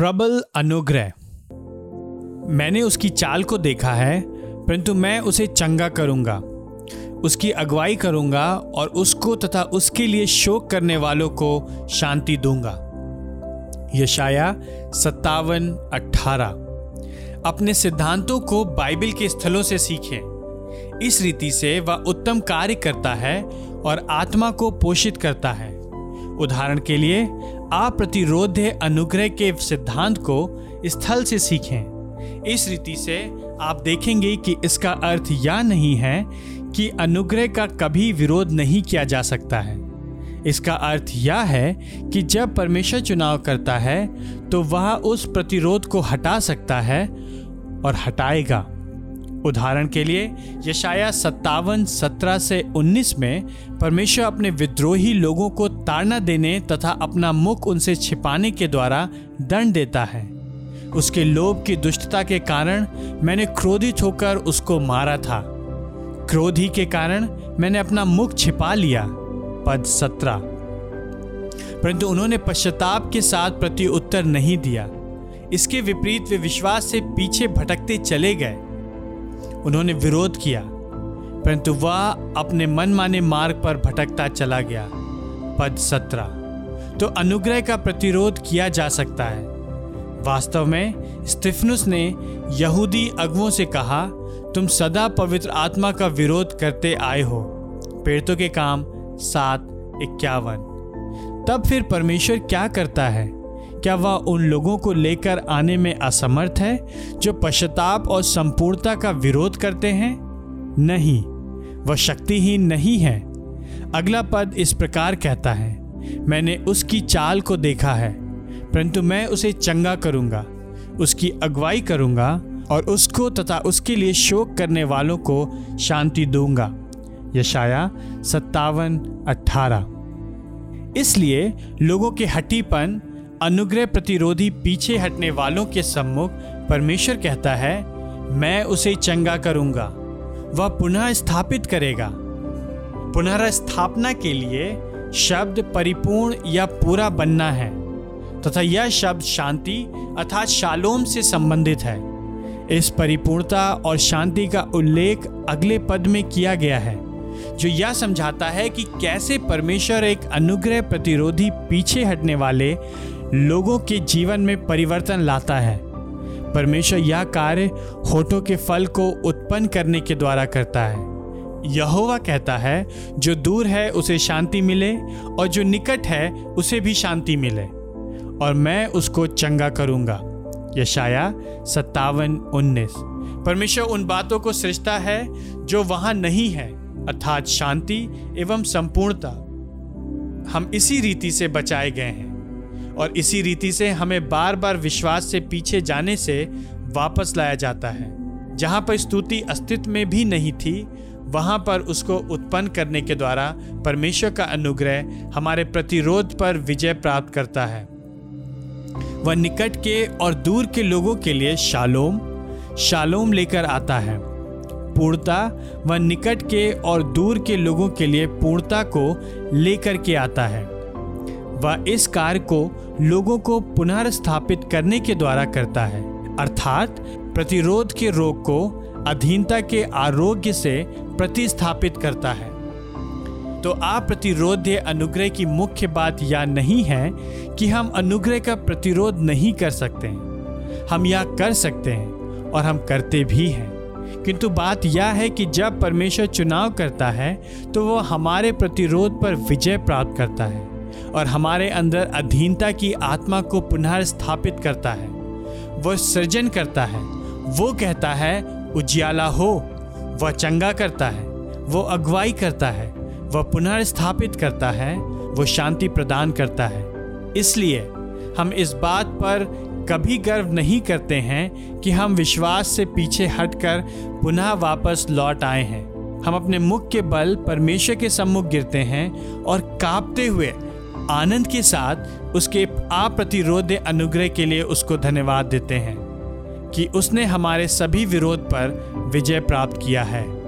प्रबल अनुग्रह। मैंने उसकी चाल को देखा है, परंतु मैं उसे चंगा करूँगा, उसकी अगुवाई करूँगा और उसको तथा उसके लिए शोक करने वालों को शांति दूँगा। यशाया सत्तावन, अठारह। अपने सिद्धांतों को बाइबल के स्थलों से सीखें। इस रीति से वह उत्तम कार्य करता है और आत्मा को पोषित करता है। उदाहरण के लिए, आप प्रतिरोध अनुग्रह के सिद्धांत को स्थल से सीखें। इस रीति से आप देखेंगे कि इसका अर्थ यह नहीं है कि अनुग्रह का कभी विरोध नहीं किया जा सकता है। इसका अर्थ यह है कि जब परमेश्वर चुनाव करता है तो वह उस प्रतिरोध को हटा सकता है और हटाएगा। उदाहरण के लिए यशाया सत्तावन, सत्रह से उन्नीस में परमेश्वर अपने विद्रोही लोगों को ताड़ना देने तथा अपना मुख उनसे छिपाने के द्वारा दंड देता है। उसके लोभ की दुष्टता के कारण मैंने क्रोधित होकर उसको मारा था। क्रोध ही के कारण मैंने अपना मुख छिपा लिया। पद सत्रह। परंतु उन्होंने पश्चाताप के साथ प्रति उत्तर नहीं दिया। इसके विपरीत वे विश्वास से पीछे भटकते चले गए। उन्होंने विरोध किया, परंतु वह अपने मनमाने मार्ग पर भटकता चला गया, पद सत्रह। तो अनुग्रह का प्रतिरोध किया जा सकता है। वास्तव में स्टिफनुस ने यहूदी अगुओं से कहा, तुम सदा पवित्र आत्मा का विरोध करते आए हो। पेड़ों के काम सात इक्यावन। तब फिर परमेश्वर क्या करता है? क्या वह उन लोगों को लेकर आने में असमर्थ है, जो पश्चाताप और संपूर्णता का विरोध करते हैं? नहीं, वह शक्तिहीन नहीं है। अगला पद इस प्रकार कहता है, मैंने उसकी चाल को देखा है, परंतु मैं उसे चंगा करूँगा, उसकी अगुवाई करूँगा और उसको तथा उसके लिए शोक करने वालों को शांति दूँगा। यशाया सत्तावन अठारह। इसलिए लोगों के हटीपन अनुग्रह प्रतिरोधी पीछे हटने वालों के सम्मुख परमेश्वर कहता है, मैं उसे चंगा करूँगा, वह पुनः स्थापित करेगा। पुनर्स्थापना के लिए शब्द परिपूर्ण या पूरा बनना है, तथा यह शब्द शांति अर्थात शालोम से संबंधित है। इस परिपूर्णता और शांति का उल्लेख अगले पद में किया गया है, जो यह समझाता है कि कैसे परमेश्वर एक अनुग्रह प्रतिरोधी पीछे हटने वाले लोगों के जीवन में परिवर्तन लाता है। परमेश्वर यह कार्य होठों के फल को उत्पन्न करने के द्वारा करता है। यहोवा कहता है, जो दूर है, उसे शांति मिले, और जो निकट है, उसे भी शांति मिले। और मैं उसको चंगा करूँगा। यशाया सत्तावन, उन्नीस। परमेश्वर उन बातों को सृजता है, जो वहाँ नहीं है, अर्थात शांति एवं संपूर्णता। हम इसी रीति से बचाए गए हैं। और इसी रीति से हमें बार बार विश्वास से पीछे जाने से वापस लाया जाता है। जहाँ पर स्तुति अस्तित्व में भी नहीं थी, वहाँ पर उसको उत्पन्न करने के द्वारा परमेश्वर का अनुग्रह हमारे प्रतिरोध पर विजय प्राप्त करता है। वह निकट के और दूर के लोगों के लिए शालोम शालोम लेकर आता है। पूर्णता वह निकट के और दूर के लोगों के लिए पूर्णता को लेकर के आता है। वह इस कार्य को लोगों को पुनर्स्थापित करने के द्वारा करता है। अर्थात, प्रतिरोध के रोग को अधीनता के आरोग्य से प्रतिस्थापित करता है। तो आप प्रतिरोध अनुग्रह की मुख्य बात यह नहीं है कि हम अनुग्रह का प्रतिरोध नहीं कर सकते हैं। हम यह कर सकते हैं और हम करते भी हैं। किंतु बात यह है कि जब परमेश्वर चुनाव करता है तो वह हमारे प्रतिरोध पर विजय प्राप्त करता है। और हमारे अंदर अधीनता की आत्मा को पुनः स्थापित करता है। वह सृजन करता है। वो कहता है, उजियाला हो। वह चंगा करता है। वो अगुवाई करता है। वह पुनः स्थापित करता है। वो शांति प्रदान करता है। इसलिए हम इस बात पर कभी गर्व नहीं करते हैं कि हम विश्वास से पीछे हटकर पुनः वापस लौट आए हैं। हम अपने मुख के बल परमेश्वर के सम्मुख गिरते हैं और कांपते हुए आनंद के साथ उसके अप्रतिरोध अनुग्रह के लिए उसको धन्यवाद देते हैं कि उसने हमारे सभी विरोध पर विजय प्राप्त किया है।